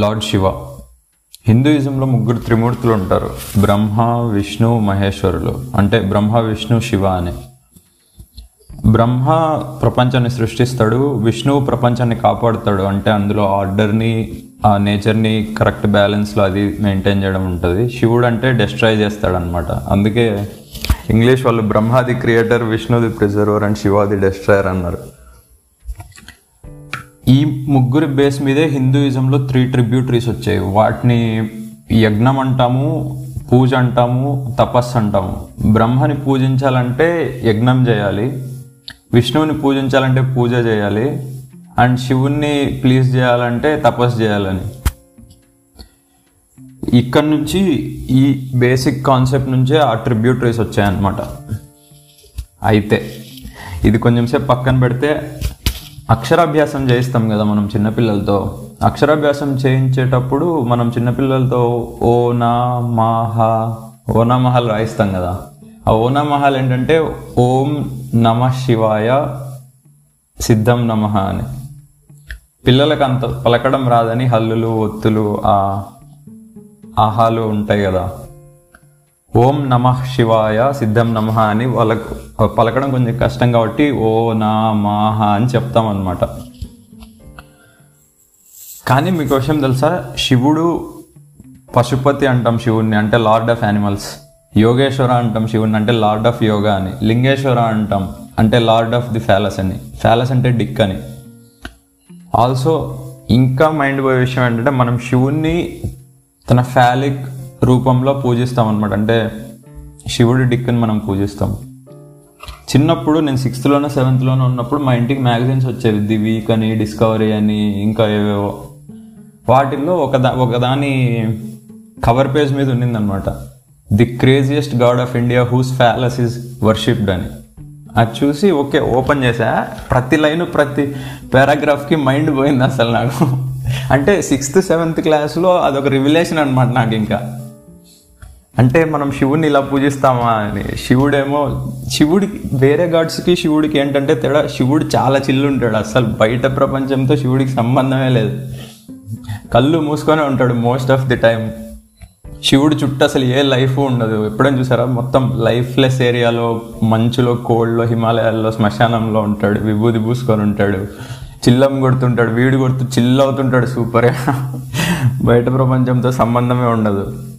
Lord Shiva. హిందూయిజంలో ముగ్గురు త్రిమూర్తులు ఉంటారు. బ్రహ్మ విష్ణు మహేశ్వరులు. అంటే బ్రహ్మ విష్ణు శివ అని. బ్రహ్మ ప్రపంచాన్ని సృష్టిస్తాడు విష్ణువు ప్రపంచాన్ని కాపాడుతాడు. అంటే అందులో ఆర్డర్ని ఆ నేచర్ని కరెక్ట్ బ్యాలెన్స్లో అది మెయింటైన్ చేయడం ఉంటుంది. శివుడు అంటే డెస్ట్రాయ్ చేస్తాడనమాట అందుకే ఇంగ్లీష్ వాళ్ళు బ్రహ్మాది క్రియేటర్ విష్ణుది ప్రిజర్వర్ అండ్ శివాది డెస్ట్రాయర్ అన్నారు. ఈ ముగ్గురు బేస్ మీదే హిందూయిజంలో త్రీ ట్రిబ్యూటరీస్ వచ్చాయి. వాటిని యజ్ఞం అంటాము పూజ అంటాము తపస్సు అంటాము. బ్రహ్మని పూజించాలంటే యజ్ఞం చేయాలి విష్ణువుని పూజించాలంటే పూజ చేయాలి అండ్ శివుణ్ణి ప్లీజ్ చేయాలంటే తపస్సు చేయాలని. ఇక్కడ నుంచి ఈ బేసిక్ కాన్సెప్ట్ నుంచే ఆ ట్రిబ్యూటరీస్ వచ్చాయన్నమాట. అయితే ఇది కొంచెం సేపు పక్కన పెడితే అక్షరాభ్యాసం చేయిస్తాం కదా మనం చిన్నపిల్లలతో. అక్షరాభ్యాసం చేయించేటప్పుడు మనం చిన్నపిల్లలతో ఓ నా మాహ ఓనా రాయిస్తాం కదా. ఆ ఓనా ఏంటంటే ఓం నమ శివాయ సిద్ధం నమ అని. పిల్లలకు అంత పలకడం రాదని హల్లులు ఒత్తులు ఆ ఆహాలు ఉంటాయి కదా. ఓం నమ శివాయ సిద్ధం నమ అని వాళ్ళకు పలకడం కొంచెం కష్టం కాబట్టి ఓ నా మాహ అని చెప్తాం అనమాట కానీ మీకు విషయం తెలుసా? శివుడు పశుపతి అంటాం శివుణ్ణి అంటే లార్డ్ ఆఫ్ యానిమల్స్. యోగేశ్వర అంటాం శివుణ్ణి అంటే లార్డ్ ఆఫ్ యోగా అని. లింగేశ్వర అంటాం అంటే లార్డ్ ఆఫ్ ది ఫ్యాలస్ అని. ఫ్యాలస్ అంటే డిక్ అని. ఆల్సో ఇంకా మైండ్ పోయే విషయం ఏంటంటే మనం శివుణ్ణి తన ఫ్యాలిక్ రూపంలో పూజిస్తాం అనమాట అంటే శివుడి డిక్కుని మనం పూజిస్తాం. చిన్నప్పుడు నేను సిక్స్త్లోనో సెవెంత్లోనో ఉన్నప్పుడు మా ఇంటికి మ్యాగజైన్స్ వచ్చేవి. ది వీక్ అని డిస్కవరీ అని ఇంకా ఏవేవో. వాటిల్లో ఒకదా ఒకదాని కవర్ పేజ్ మీద ఉన్నిందనమాట the craziest god of India whose phallus is worshipped అని. అది చూసి ఓకే ఓపెన్ చేసా ప్రతి లైన్ ప్రతి పారాగ్రాఫ్కి మైండ్ పోయింది అసలు నాకు. అంటే సిక్స్త్ సెవెంత్ క్లాస్లో అదొక రివిలేషన్ అనమాట నాకు ఇంకా అంటే మనం శివుడిని ఇలా పూజిస్తామా అని. శివుడేమో శివుడికి వేరే గాడ్స్కి శివుడికి ఏంటంటే తేడా శివుడు చాలా చిల్లు ఉంటాడు అసలు బయట ప్రపంచంతో శివుడికి సంబంధమే లేదు. కళ్ళు మూసుకొని ఉంటాడు మోస్ట్ ఆఫ్ ది టైం శివుడు చుట్టూ అసలు ఏ లైఫ్ ఉండదు. ఎప్పుడైనా చూసారా? మొత్తం లైఫ్లెస్ ఏరియాలో మంచులో కోల్డ్లో హిమాలయాల్లో శ్మశానంలో ఉంటాడు. విభూది పూసుకొని ఉంటాడు. చిల్లం కొడుతుంటాడు వీడు కొడుతూ చిల్లవుతుంటాడు సూపర్గా బయట ప్రపంచంతో సంబంధమే ఉండదు.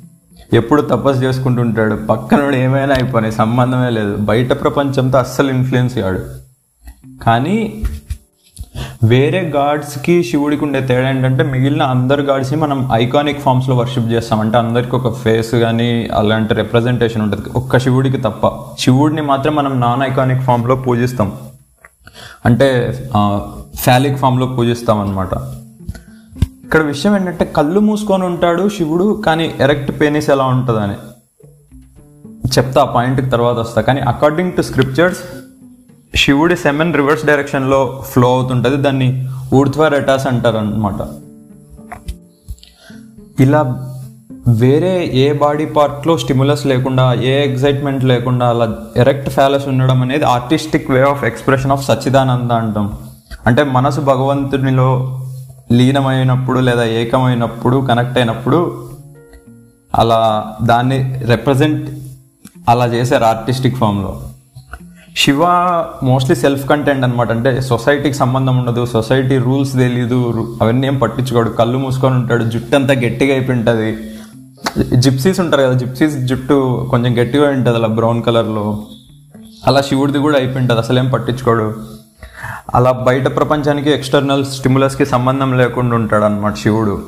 ఎప్పుడు తపస్సు చేసుకుంటుంటాడు. పక్కనోడు ఏమైనా అయిపోయినాయి సంబంధమే లేదు. బయట ప్రపంచంతో అస్సలు ఇన్ఫ్లుయెన్స్ కాడు. కానీ వేరే గాడ్స్కి శివుడికి ఉండే తేడా ఏంటంటే మిగిలిన అందరు గాడ్స్ని మనం ఐకానిక్ ఫామ్స్లో వర్షిప్ చేస్తాం. అంటే అందరికి ఒక ఫేస్ కానీ అలాంటి రిప్రజెంటేషన్ ఉంటుంది. ఒక్క శివుడికి తప్ప. శివుడిని మాత్రం మనం నాన్ ఐకానిక్ ఫామ్లో పూజిస్తాం. అంటే ఫ్యాలిక్ ఫామ్లో పూజిస్తాం అనమాట ఇక్కడ విషయం ఏంటంటే కళ్ళు మూసుకొని ఉంటాడు శివుడు కానీ ఎరెక్ట్ పెనిస్ ఎలా ఉంటుందని. చెప్తా పాయింట్కి తర్వాత వస్తా. కానీ అకార్డింగ్ టు స్క్రిప్చర్స్ శివుడి సెమెన్ రివర్స్ డైరెక్షన్లో ఫ్లో అవుతుంటుంది. దాన్ని ఊర్ధ్వ రెటాస్ అంటారు అనమాట ఇలా వేరే ఏ బాడీ పార్ట్లో స్టిములస్ లేకుండా ఏ ఎగ్జైట్మెంట్ లేకుండా అలా ఎరెక్ట్ ఫ్యాలస్ ఉండడం అనేది artistic way of expression of Satchidananda అంటాం. అంటే మనసు భగవంతునిలో లీనమైనప్పుడు లేదా ఏకమైనప్పుడు కనెక్ట్ అయినప్పుడు అలా దాన్ని రిప్రజెంట్ అలా చేశారు ఆర్టిస్టిక్ ఫామ్లో శివ మోస్ట్లీ సెల్ఫ్ కంటెంట్ అనమాట అంటే సొసైటీకి సంబంధం ఉండదు సొసైటీ రూల్స్ తెలీదు అవన్నీ ఏం పట్టించుకోడు. కళ్ళు మూసుకొని ఉంటాడు జుట్టు అంతా గట్టిగా అయిపోయి ఉంటుంది. జిప్సీస్ ఉంటారు కదా జిప్సీస్ జుట్టు కొంచెం గట్టిగా ఉంటుంది అలా బ్రౌన్ కలర్లో అలా శివుడిది కూడా అయిపోయి ఉంటుంది అసలు ఏం పట్టించుకోడు. అలా బయట ప్రపంచానికి ఎక్స్టర్నల్ స్టిములస్కి సంబంధం లేకుండా ఉంటాడు అనమాట శివుడు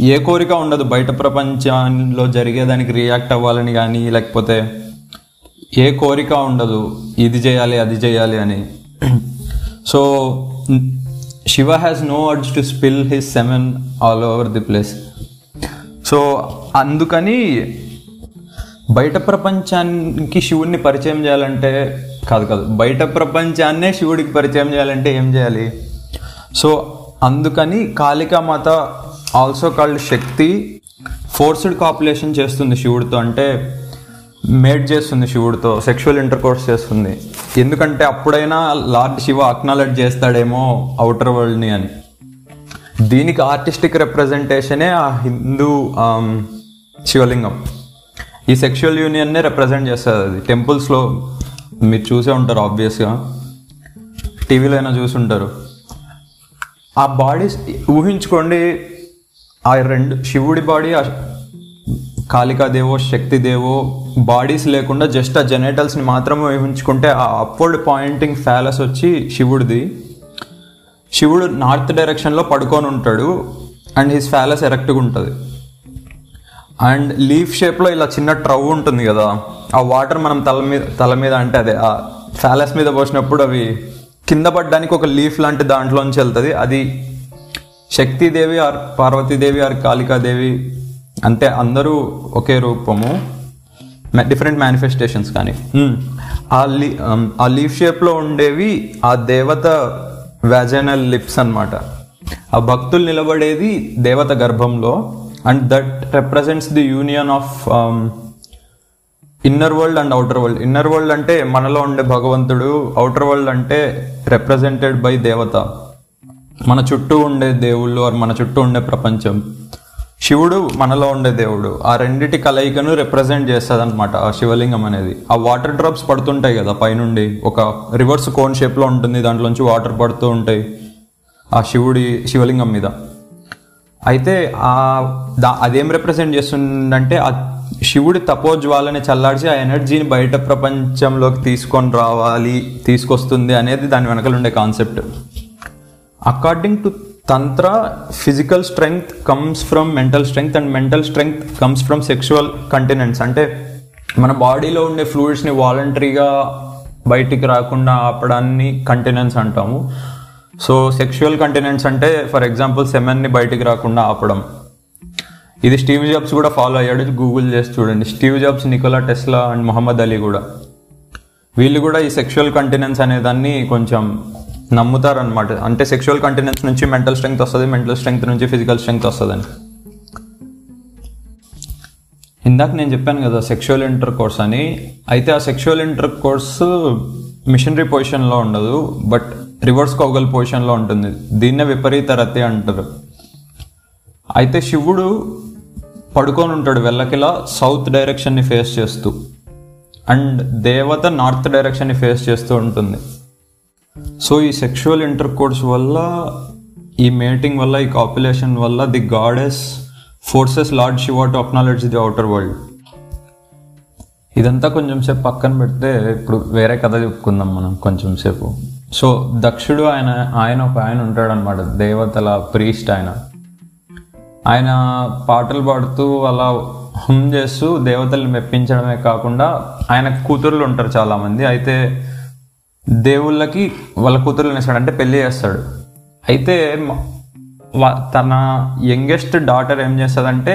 ఏ కోరిక ఉండదు. బయట ప్రపంచంలో జరిగేదానికి రియాక్ట్ అవ్వాలని కానీ లేకపోతే ఏ కోరిక ఉండదు. ఇది చేయాలి అది చేయాలి అని. So Shiva has no urge to spill his semen all over the place so అందుకని బయట ప్రపంచానికి శివుణ్ణి పరిచయం చేయాలంటే కాదు కాదు. బయట ప్రపంచాన్నే శివుడికి పరిచయం చేయాలంటే ఏం చేయాలి? సో అందుకని Kalikamata also called Shakti forced copulation చేస్తుంది శివుడితో. అంటే మేడ్ చేస్తుంది శివుడితో సెక్షువల్ ఇంటర్కోర్స్ చేస్తుంది. ఎందుకంటే అప్పుడైనా లార్డ్ శివ అక్నాలెడ్జ్ చేస్తాడేమో అవుటర్ వరల్డ్ని అని. దీనికి ఆర్టిస్టిక్ రిప్రజెంటేషనే ఆ హిందూ శివలింగం. ఈ సెక్షువల్ యూనియన్నే రిప్రజెంట్ చేస్తుంది. అది టెంపుల్స్లో మీరు చూసే ఉంటారు ఆబ్వియస్గా టీవీలో అయినా చూసి ఉంటారు. ఆ బాడీస్ ఊహించుకోండి ఆ రెండు శివుడి బాడీ ఆ కాళికాదేవో శక్తిదేవో బాడీస్ లేకుండా జస్ట్ ఆ జెనేటల్స్ని మాత్రమే ఊహించుకుంటే ఆ అప్వర్డ్ పాయింటింగ్ ఫ్యాలస్ వచ్చి శివుడిది. శివుడు నార్త్ డైరెక్షన్లో పడుకొని ఉంటాడు అండ్ హిస్ ఫ్యాలస్ ఎరెక్ట్గా ఉంటుంది. అండ్ లీఫ్ షేప్లో ఇలా చిన్న ట్రవ్ ఉంటుంది కదా ఆ వాటర్ మనం తల మీద తల మీద అంటే అదే ఆ ఫ్యాలెస్ మీద పోసినప్పుడు అవి కింద పడ్డానికి ఒక లీఫ్ లాంటి దాంట్లోంచి వెళ్తుంది. అది శక్తిదేవి ఆర్ పార్వతీదేవి ఆర్ కాళికాదేవి అంటే అందరూ ఒకే రూపము డిఫరెంట్ మేనిఫెస్టేషన్స్ కానీ. ఆ లీ ఆ లీఫ్ షేప్లో ఉండేవి ఆ దేవత వ్యాజనల్ లిప్స్ అన్నమాట. ఆ భక్తులు నిలబడేది దేవత గర్భంలో and that represents the union of inner world and outer world inner world అంటే మనలో ఉండే భగవంతుడు అవుటర్ వరల్డ్ అంటే రిప్రజెంటెడ్ బై దేవత. మన చుట్టూ ఉండే దేవుళ్ళు ఆర్ మన చుట్టూ ఉండే ప్రపంచం. శివుడు మనలో ఉండే దేవుడు. ఆ రెండిటి కలయికను రిప్రజెంట్ చేస్తుంది అనమాట ఆ శివలింగం అనేది. ఆ వాటర్ డ్రాప్స్ పడుతుంటాయి కదా పైనుండి. ఒక రివర్స్ కోన్ షేప్లో ఉంటుంది దాంట్లోంచి వాటర్ పడుతూ ఉంటాయి. ఆ శివుడి శివలింగం మీద. అయితే ఆ దా అదేం రిప్రజెంట్ చేస్తుందంటే ఆ శివుడి తపోజ్వాలని చల్లార్చి ఆ ఎనర్జీని బయట ప్రపంచంలోకి తీసుకొని రావాలి తీసుకొస్తుంది అనేది దాని వెనకలు ఉండే concept according to tantra physical strength comes from mental strength and mental strength comes from sexual continence అంటే మన బాడీలో ఉండే ఫ్లూయిడ్స్ని వాలంటరీగా బయటికి రాకుండా ఆపడాన్ని కంటెనెన్స్ అంటాము. సో సెక్షువల్ కంటెనెంట్స్ అంటే ఫర్ ఎగ్జాంపుల్ సెమెన్ని బయటికి రాకుండా ఆపడం. ఇది స్టీవ్ జాబ్స్ కూడా ఫాలో అయ్యాడు. గూగుల్ చేసి చూడండి. Steve Jobs Nikola Tesla and Muhammad Ali కూడా. వీళ్ళు కూడా ఈ సెక్షువల్ కంటెనెన్స్ అనే దాన్ని కొంచెం నమ్ముతారనమాట అంటే సెక్షువల్ కంటెనెన్స్ నుంచి మెంటల్ స్ట్రెంగ్త్ వస్తుంది మెంటల్ స్ట్రెంగ్త్ నుంచి ఫిజికల్ స్ట్రెంగ్త్ వస్తుందని. ఇందాక నేను చెప్పాను కదా సెక్షువల్ ఇంటర్ కోర్స్ అని. అయితే ఆ సెక్షువల్ ఇంటర్ కోర్స్ మిషనరీ పొజిషన్లో ఉండదు బట్ రివర్స్ కౌగల్ పొజిషన్లో ఉంటుంది. దీన్నే విపరీత రతి అంటారు. అయితే శివుడు పడుకొని ఉంటాడు వెళ్ళకిలా సౌత్ డైరెక్షన్ని ఫేస్ చేస్తూ. అండ్ దేవత నార్త్ డైరెక్షన్ని ఫేస్ చేస్తూ ఉంటుంది. సో ఈ సెక్షువల్ ఇంటర్ కోర్స్ వల్ల ఈ మేటింగ్ వల్ల ఈ కాపులేషన్ వల్ల the goddess forces lord Shiva to acknowledge the outer world ఇదంతా కొంచెం సేపు పక్కన పెడితే ఇప్పుడు వేరే కథ చెప్పుకుందాం మనం కొంచెం సేపు. సో దక్షుడు ఆయన ఆయన ఒక ఆయన ఉంటాడనమాట దేవతల ప్రీస్ట్ ఆయన. ఆయన పాటలు పాడుతూ అలా హుమ్ చేస్తూ దేవతల్ని మెప్పించడమే కాకుండా ఆయన కూతుర్లు ఉంటారు చాలామంది. అయితే దేవుళ్ళకి వాళ్ళ కూతురులు ఇస్తాడు అంటే పెళ్ళి చేస్తాడు. అయితే తన యంగెస్ట్ డాటర్ ఏం చేస్తుందంటే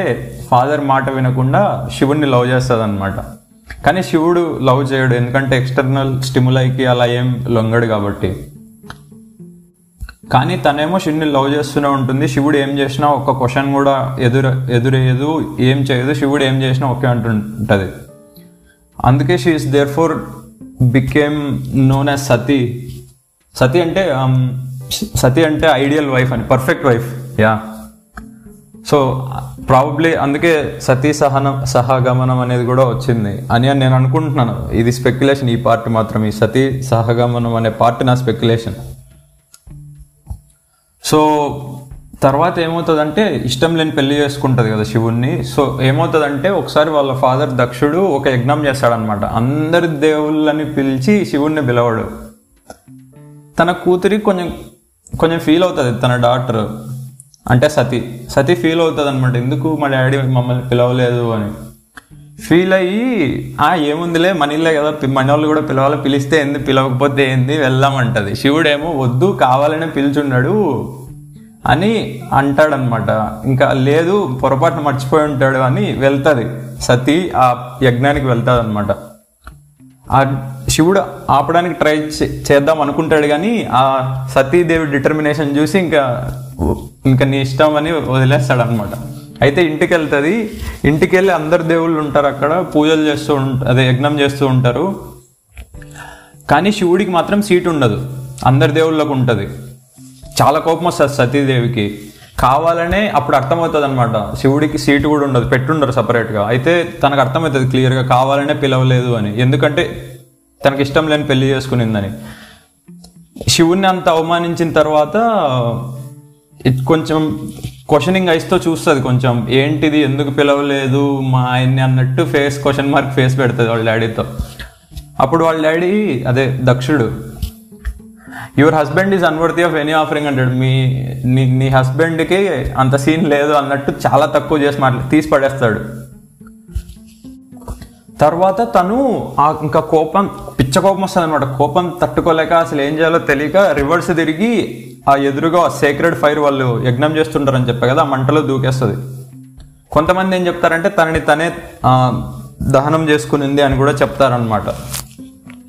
ఫాదర్ మాట వినకుండా శివుణ్ణి లవ్ చేస్తుంది అనమాట కానీ శివుడు లవ్ చేయడు ఎందుకంటే ఎక్స్టర్నల్ స్టిములైకి అలా ఏం లొంగడు కాబట్టి. కానీ తనేమో శివుడిని లవ్ చేస్తూనే ఉంటుంది శివుడు ఏం చేసినా ఒక్క క్వశ్చన్ కూడా ఎదురు ఎదురేయదు ఏం చేయదు శివుడు ఏం చేసినా ఓకే అంటుంటుంది. అందుకే she is therefore became known as Sati Sati అంటే um, సతీ అంటే ఐడియల్ వైఫ్ అని perfect wife yeah so probably అందుకే సతీ సహనం సహగమనం అనేది కూడా వచ్చింది. అని నేను అనుకుంటున్నాను. ఇది స్పెక్యులేషన్ ఈ పార్ట్ మాత్రం ఈ సతీ సహగమనం అనే పార్ట్ నా స్పెక్యులేషన్ సో తర్వాత ఏమవుతుందంటే ఇష్టం లేని పెళ్ళి చేసుకుంటుంది కదా శివుణ్ణి. సో ఏమవుతుందంటే ఒకసారి వాళ్ళ ఫాదర్ దక్షుడు ఒక యజ్ఞం చేస్తాడనమాట అందరి దేవుళ్ళని పిలిచి శివుణ్ణి పిలవడు. తన కూతురి కొంచెం కొంచెం ఫీల్ అవుతుంది తన డాక్టర్ అంటే సతీ సతీ ఫీల్ అవుతుంది అనమాట ఎందుకు మా డాడీ మమ్మల్ని పిలవలేదు అని. ఫీల్ అయ్యి ఆ ఏముందిలే మనీలే కదా మన వాళ్ళు కూడా పిలవాలి పిలిస్తే ఏంది పిలవకపోతే ఏంది వెళ్దామంటది. శివుడేమో వద్దు కావాలనే పిలుచున్నాడు అని అంటాడనమాట ఇంకా లేదు పొరపాటున మర్చిపోయి ఉంటాడు అని వెళ్తుంది. సతీ ఆ యజ్ఞానికి వెళ్తుంది అనమాట శివుడు ఆపడానికి ట్రై చే- చేద్దాం అనుకుంటాడు కానీ ఆ సతీదేవి డిటర్మినేషన్ చూసి ఇంకా ఇంకా నీ ఇష్టం అని వదిలేస్తాడు అనమాట అయితే ఇంటికి వెళ్తుంది ఇంటికి వెళ్ళి అందరు దేవుళ్ళు ఉంటారు అక్కడ. పూజలు చేస్తూ ఉంటారు అదే యజ్ఞం చేస్తూ ఉంటారు. కానీ శివుడికి మాత్రం సీట్ ఉండదు. అందరి దేవుళ్ళకు ఉంటుంది. చాలా కోపం వస్తుంది సతీదేవికి. కావాలనే అప్పుడు అర్థమవుతుంది అనమాట శివుడికి సీటు కూడా ఉండదు. పెట్టుండరు సపరేట్గా. అయితే తనకు అర్థమవుతుంది క్లియర్గా కావాలనే పిలవలేదు అని. ఎందుకంటే తనకి ఇష్టం లేని పెళ్ళి చేసుకునిందని. శివుణ్ణి అంత అవమానించిన తర్వాత కొంచెం క్వశ్చనింగ్ ఐస్తో చూస్తుంది కొంచెం. ఏంటిది? ఎందుకు పిలవలేదు? మా ఆయన్ని అన్నట్టు ఫేస్ క్వశ్చన్ మార్క్ ఫేస్ పెడుతుంది వాళ్ళ డాడీతో అప్పుడు వాళ్ళ డాడీ అదే దక్షుడు your husband is unworthy of any offering అంటాడు. మీ నీ నీ హస్బెండ్కి అంత సీన్ లేదు అన్నట్టు చాలా తక్కువ చేసి మాట్లా తీసి పడేస్తాడు. తర్వాత తను ఆ ఇంకా కోపం పిచ్చ కోపం వస్తుంది అనమాట కోపం తట్టుకోలేక అసలు ఏం చేయాలో తెలియక రివర్స్ తిరిగి ఆ ఎదురుగా సేక్రెడ్ ఫైర్ వాళ్ళు యజ్ఞం చేస్తుంటారని చెప్పా కదా ఆ మంటలో దూకేస్తుంది. కొంతమంది ఏం చెప్తారంటే తనని తనే దహనం చేసుకునింది అని కూడా చెప్తారనమాట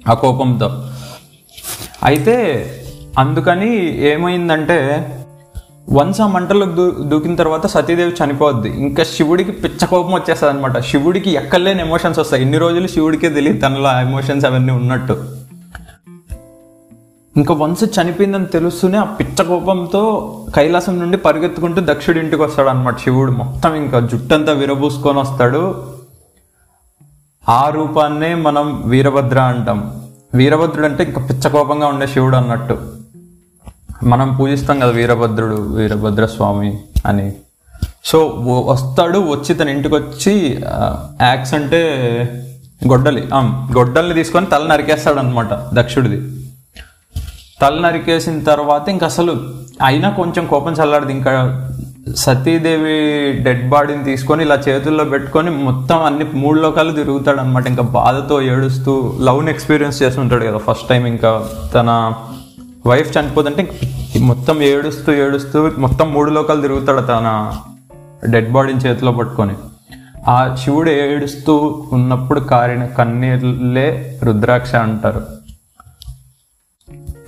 ఆ కోపంతో. అయితే అందుకని ఏమైందంటే వన్స్ ఆ మంటలోకి దూ దూకిన తర్వాత సతీదేవి చనిపోద్ది. ఇంకా శివుడికి పిచ్చ కోపం వచ్చేస్తుంది అనమాట శివుడికి ఎక్కడలేని ఎమోషన్స్ వస్తాయి. ఇన్ని రోజులు శివుడికే తెలియదు. తనలో ఆ ఎమోషన్స్ అవన్నీ ఉన్నట్టు. ఇంకా వన్స్ చనిపోయిందని తెలుస్తూనే ఆ పిచ్చ కోపంతో కైలాసం నుండి పరిగెత్తుకుంటూ దక్షుడి ఇంటికి వస్తాడు అనమాట శివుడు మొత్తం. ఇంకా జుట్టంతా విరబూసుకొని వస్తాడు. ఆ రూపాన్నే మనం వీరభద్ర అంటాం. వీరభద్రుడు అంటే ఇంకా పిచ్చ కోపంగా ఉండే శివుడు అన్నట్టు. మనం పూజిస్తాం కదా వీరభద్రుడు వీరభద్ర స్వామి అని. సో వస్తాడు వచ్చి తన ఇంటికి వచ్చి యాక్స్ అంటే గొడ్డలి గొడ్డల్ని తీసుకొని తల నరికేస్తాడు అనమాట దక్షుడిది. తల నరికేసిన తర్వాత ఇంక అసలు అయినా కొంచెం కోపం చల్లాడదు ఇంకా సతీదేవి డెడ్ బాడీని తీసుకొని ఇలా చేతుల్లో పెట్టుకొని మొత్తం అన్ని మూడు లోకాలు తిరుగుతాడు అనమాట ఇంకా బాధతో ఏడుస్తూ లవ్ని ఎక్స్పీరియన్స్ చేస్తుంటాడు కదా ఫస్ట్ టైం. ఇంకా తన వైఫ్ చనిపోతుంటే మొత్తం ఏడుస్తూ ఏడుస్తూ మొత్తం మూడు లోకాలు తిరుగుతాడు తన డెడ్ బాడీని చేతిలో పట్టుకొని. ఆ శివుడు ఏడుస్తూ ఉన్నప్పుడు కారిన కన్నీళ్ళే రుద్రాక్ష అంటారు.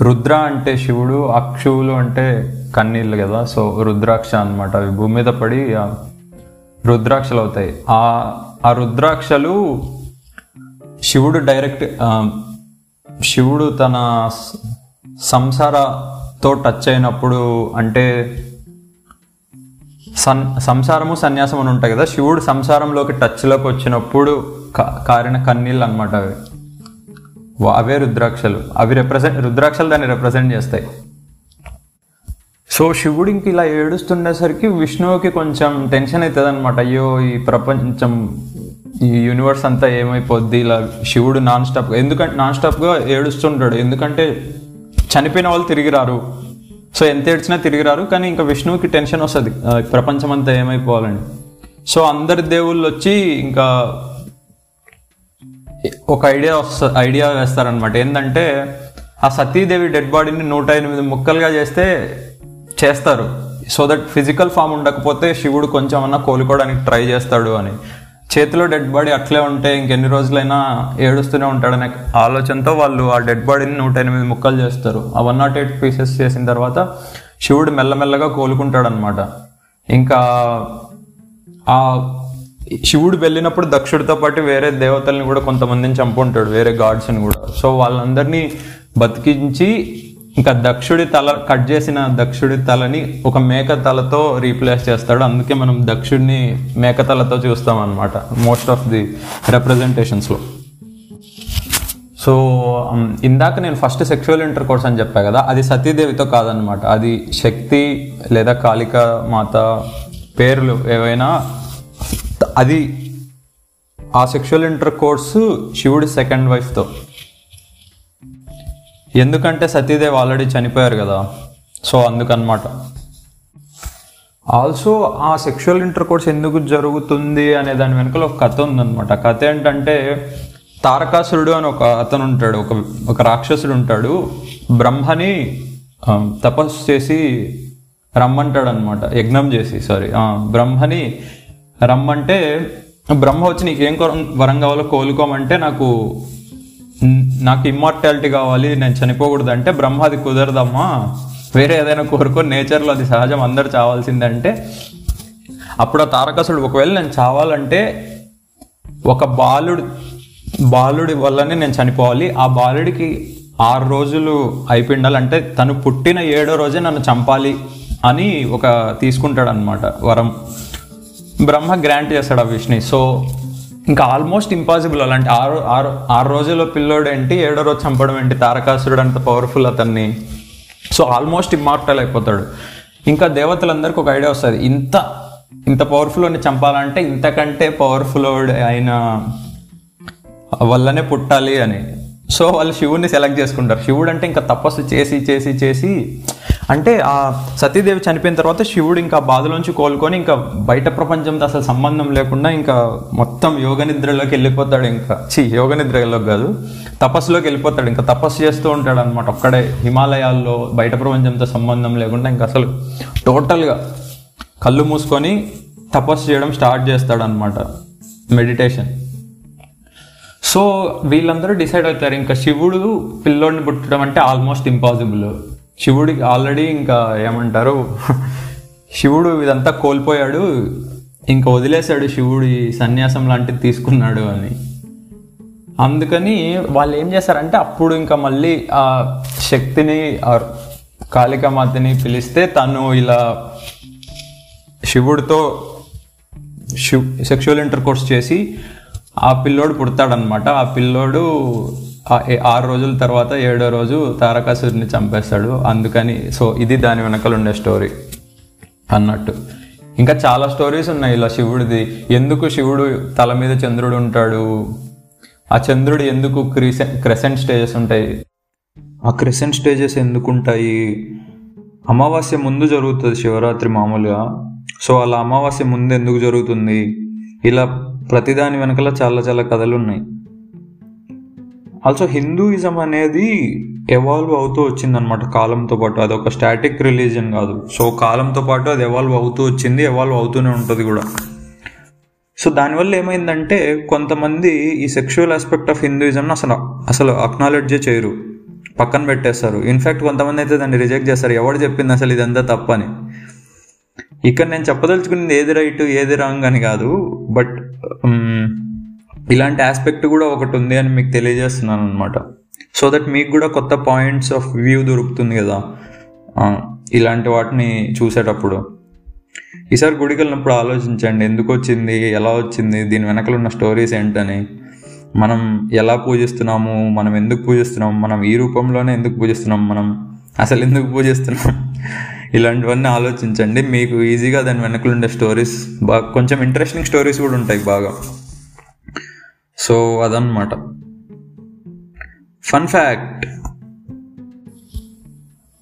రుద్ర అంటే శివుడు అక్షువులు అంటే కన్నీళ్ళు కదా సో రుద్రాక్ష అన్నమాట. అవి భూమి మీద పడి రుద్రాక్షలు అవుతాయి. ఆ ఆ రుద్రాక్షలు శివుడు డైరెక్ట్ శివుడు తన సంసారతో టచ్ అయినప్పుడు అంటే సన్ సంసారము సన్యాసం అని ఉంటాయి కదా శివుడు సంసారంలోకి టచ్లోకి వచ్చినప్పుడు కారిన కన్నీళ్ళు అనమాట అవి. అవే రుద్రాక్షలు. అవి రిప్రజెంట్ రుద్రాక్షలు దాన్ని రిప్రజెంట్ చేస్తాయి. సో శివుడికి ఇలా ఏడుస్తుండేసరికి విష్ణువుకి కొంచెం టెన్షన్ అవుతుంది అనమాట అయ్యో ఈ ప్రపంచం ఈ యూనివర్స్ అంతా ఏమైపోద్ది? ఇలా శివుడు నాన్ స్టాప్ ఎందుకంటే నాన్ స్టాప్గా ఏడుస్తుంటాడు. ఎందుకంటే చనిపోయిన వాళ్ళు తిరిగి రారు సో ఎంత ఏడ్చినా తిరిగి రారు కానీ ఇంకా విష్ణువుకి టెన్షన్ వస్తుంది. ప్రపంచం అంతా ఏమైపోవాలని. సో అందరి దేవుళ్ళు వచ్చి ఇంకా ఒక ఐడియా వస్త ఐడియా వేస్తారనమాట ఏంటంటే ఆ సతీదేవి డెడ్ బాడీని నూట ఎనిమిది ముక్కలుగా చేస్తే చేస్తారు. సో దట్ ఫిజికల్ ఫామ్ ఉండకపోతే శివుడు కొంచెం అన్నా కోలుకోవడానికి ట్రై చేస్తాడు అని. చేతిలో డెడ్ బాడీ అట్లే ఉంటే ఇంకెన్ని రోజులైనా ఏడుస్తూనే ఉంటాడనే ఆలోచనతో వాళ్ళు ఆ డెడ్ బాడీని నూట ఎనిమిది ముక్కలు చేస్తారు. ఆ వన్ నాట్ ఎయిట్ పీసెస్ చేసిన తర్వాత శివుడు మెల్లమెల్లగా కోలుకుంటాడనమాట ఇంకా ఆ శివుడు వెళ్ళినప్పుడు దక్షుడితో పాటు వేరే దేవతల్ని కూడా కొంతమందిని చంపుంటాడు వేరే గాడ్స్ని కూడా. సో వాళ్ళందరినీ బతికించి ఇంకా దక్షుడి తల కట్ చేసిన దక్షుడి తలని ఒక మేక తలతో రీప్లేస్ చేస్తాడు. అందుకే మనం దక్షుడిని మేక తలతో చూస్తాం అనమాట మోస్ట్ ఆఫ్ ది రిప్రజెంటేషన్స్లో సో ఇందాక నేను ఫస్ట్ సెక్షువల్ ఇంటర్ కోర్స్ అని చెప్పా కదా అది సతీదేవితో కాదనమాట అది శక్తి లేదా కాళిక మాత పేర్లు ఏవైనా అది ఆ సెక్షువల్ ఇంటర్ కోర్సు శివుడి సెకండ్ వైఫ్తో ఎందుకంటే సతీదేవ్ ఆల్రెడీ చనిపోయారు కదా. సో అందుకనమాట. ఆల్సో ఆ సెక్షువల్ ఇంటర్ కోర్స్ ఎందుకు జరుగుతుంది అనే దాని వెనకాల ఒక కథ ఉందన్నమాట. కథ ఏంటంటే తారకాసురుడు అని ఒక అతను ఉంటాడు ఒక ఒక రాక్షసుడు ఉంటాడు. బ్రహ్మని తపస్సు చేసి రమ్మంటాడు అనమాట యజ్ఞం చేసి సారీ బ్రహ్మని రమ్మంటే బ్రహ్మ వచ్చి నీకు ఏం వరం కావాలో కోలుకోమంటే నాకు నాకు ఇమ్మార్టాలిటీ కావాలి నేను చనిపోకూడదు అంటే బ్రహ్మ అది కుదరదమ్మా. వేరే ఏదైనా కోరుకో నేచర్లో అది సహజం అందరు చావాల్సిందే అంటే అప్పుడు ఆ తారకాసుడు ఒకవేళ నేను చావాలంటే ఒక బాలుడు బాలుడి వల్లనే నేను చనిపోవాలి. ఆ బాలుడికి ఆరు రోజులు అయిపోయిండాలంటే తను పుట్టిన ఏడో రోజే నన్ను చంపాలి అని ఒక తీసుకుంటాడనమాట వరం. బ్రహ్మ గ్రాంట్ చేస్తాడు ఆ విష్ణు సో ఇంకా ఆల్మోస్ట్ ఇంపాసిబుల్ అలాంటి ఆరు ఆరు ఆరు రోజుల పిల్లోడు ఏంటి ఏడో రోజు చంపడం ఏంటి తారకాసురుడు అంత పవర్ఫుల్ అతన్ని. సో ఆల్మోస్ట్ ఇమ్మార్టల్ అయిపోతాడు. ఇంకా దేవతలందరికీ ఒక ఐడియా వస్తుంది. ఇంత ఇంత పవర్ఫుల్ అని చంపాలంటే ఇంతకంటే పవర్ఫుల్ అయిన వల్లనే పుట్టాలి అని. సో వాళ్ళు శివుడిని సెలెక్ట్ చేసుకుంటారు. శివుడు అంటే ఇంకా తపస్సు చేసి చేసి చేసి అంటే ఆ సతీదేవి చనిపోయిన తర్వాత శివుడు ఇంకా బాధలోంచి కోలుకొని ఇంకా బయట ప్రపంచంతో అసలు సంబంధం లేకుండా ఇంకా మొత్తం యోగ నిద్రలోకి వెళ్ళిపోతాడు ఇంకా. చి యోగ నిద్రలోకి కాదు. తపస్సులోకి వెళ్ళిపోతాడు. ఇంకా తపస్సు చేస్తూ ఉంటాడు అనమాట ఒక్కడే హిమాలయాల్లో బయట ప్రపంచంతో సంబంధం లేకుండా ఇంకా అసలు టోటల్గా కళ్ళు మూసుకొని తపస్సు చేయడం స్టార్ట్ చేస్తాడు అనమాట మెడిటేషన్. సో వీళ్ళందరూ డిసైడ్ అవుతారు. ఇంకా శివుడు పిల్లోడిని పుట్టడం అంటే ఆల్మోస్ట్ ఇంపాసిబుల్. శివుడికి ఆల్రెడీ ఇంకా ఏమంటారు? శివుడు ఇదంతా కోల్పోయాడు ఇంకా వదిలేశాడు శివుడి సన్యాసం లాంటిది తీసుకున్నాడు అని. అందుకని వాళ్ళు ఏం చేశారంటే అప్పుడు ఇంకా మళ్ళీ ఆ శక్తిని ఆ కాళికామాతని పిలిస్తే తను ఇలా శివుడితో శివ్ సెక్షువల్ ఇంటర్ కోర్స్ చేసి ఆ పిల్లోడు పుడతాడనమాట ఆ పిల్లోడు ఆరు రోజుల తర్వాత ఏడో రోజు తారకాసురుని చంపేస్తాడు. అందుకని సో ఇది దాని వెనకాల ఉండే స్టోరీ అన్నట్టు. ఇంకా చాలా స్టోరీస్ ఉన్నాయి ఇలా శివుడిది. ఎందుకు శివుడు తల మీద చంద్రుడు ఉంటాడు? ఆ చంద్రుడు ఎందుకు క్రీసెంట్ క్రెసెంట్ స్టేజెస్ ఉంటాయి? ఆ క్రెసెంట్ స్టేజెస్ ఎందుకు ఉంటాయి? అమావాస్య ముందు జరుగుతుంది శివరాత్రి మామూలుగా. సో అలా అమావాస్య ముందు ఎందుకు జరుగుతుంది? ఇలా ప్రతిదాని వెనకాల చాలా చాలా కథలు ఉన్నాయి. ఆల్సో హిందూయిజం అనేది ఎవాల్వ్ అవుతూ వచ్చిందనమాట కాలంతో పాటు అది ఒక స్టాటిక్ రిలీజన్ కాదు. సో కాలంతో పాటు అది ఎవాల్వ్ అవుతూ వచ్చింది ఎవాల్వ్ అవుతూనే ఉంటుంది కూడా. సో దానివల్ల ఏమైందంటే కొంతమంది ఈ సెక్షువల్ ఆస్పెక్ట్ ఆఫ్ హిందూయిజంను అసలు అసలు అక్నాలెడ్జే చేయరు. పక్కన పెట్టేస్తారు. ఇన్ఫ్యాక్ట్ కొంతమంది అయితే దాన్ని రిజెక్ట్ చేస్తారు. ఎవడు చెప్పింది అసలు ఇదంతా తప్పని? ఇక్కడ నేను చెప్పదలుచుకున్నది ఏది రైట్ ఏది రాంగ్ అని కాదు. బట్ ఇలాంటి ఆస్పెక్ట్ కూడా ఒకటి ఉంది అని మీకు తెలియజేస్తున్నాను అనమాట సో దట్ మీకు కూడా కొత్త పాయింట్స్ ఆఫ్ వ్యూ దొరుకుతుంది కదా. ఇలాంటి వాటిని చూసేటప్పుడు. ఈసారి గుడికి వెళ్ళినప్పుడు ఆలోచించండి ఎందుకు వచ్చింది ఎలా వచ్చింది దీని వెనకలు ఉన్న స్టోరీస్ ఏంటని. మనం ఎలా పూజిస్తున్నాము మనం ఎందుకు పూజిస్తున్నాం మనం ఈ రూపంలోనే ఎందుకు పూజిస్తున్నాం మనం అసలు ఎందుకు పూజిస్తున్నాం. ఇలాంటివన్నీ ఆలోచించండి మీకు ఈజీగా దాని వెనకలు ఉండే స్టోరీస్ బాగా కొంచెం ఇంట్రెస్టింగ్ స్టోరీస్ కూడా ఉంటాయి బాగా. సో అదనమాట. Fun fact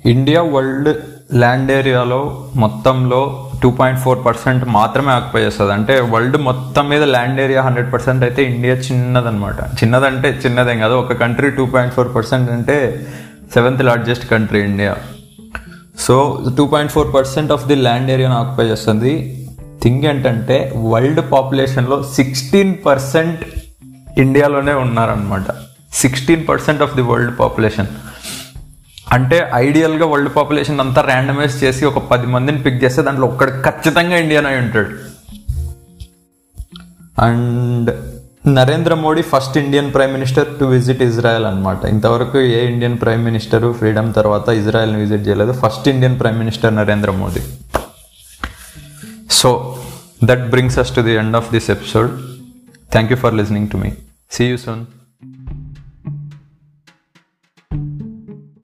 India world land ఏరియాలో మొత్తంలో టూ పాయింట్ ఫోర్ పర్సెంట్ మాత్రమే ఆక్యుపై చేస్తుంది. అంటే వరల్డ్ మొత్తం మీద ల్యాండ్ ఏరియా హండ్రెడ్ పర్సెంట్ అయితే ఇండియా చిన్నదనమాట. చిన్నదంటే చిన్నదేం కాదు. ఒక country two point four percent అంటే seventh largest country India so two point four percent of the land ఏరియాను ఆక్యుపై చేస్తుంది. థింగ్ ఏంటంటే వరల్డ్ పాపులేషన్లో సిక్స్టీన్ పర్సెంట్ ఇండియాలోనే ఉన్నారనమాట sixteen percent of the world population అంటే ఐడియల్గా వరల్డ్ పాపులేషన్ అంతా ర్యాండమైజ్ చేసి ఒక పది మందిని పిక్ చేస్తే దాంట్లో ఒక్కడు ఖచ్చితంగా ఇండియన్ అయి ఉంటాడు. And Narendra Modi first Indian prime minister to visit Israel అనమాట ఇంతవరకు ఏ ఇండియన్ ప్రైమ్ మినిస్టర్ ఫ్రీడమ్ తర్వాత ఇజ్రాయెల్ని విజిట్ చేయలేదు. First Indian prime minister Narendra Modi so that brings us to the end of this episode thank you for listening to me see you soon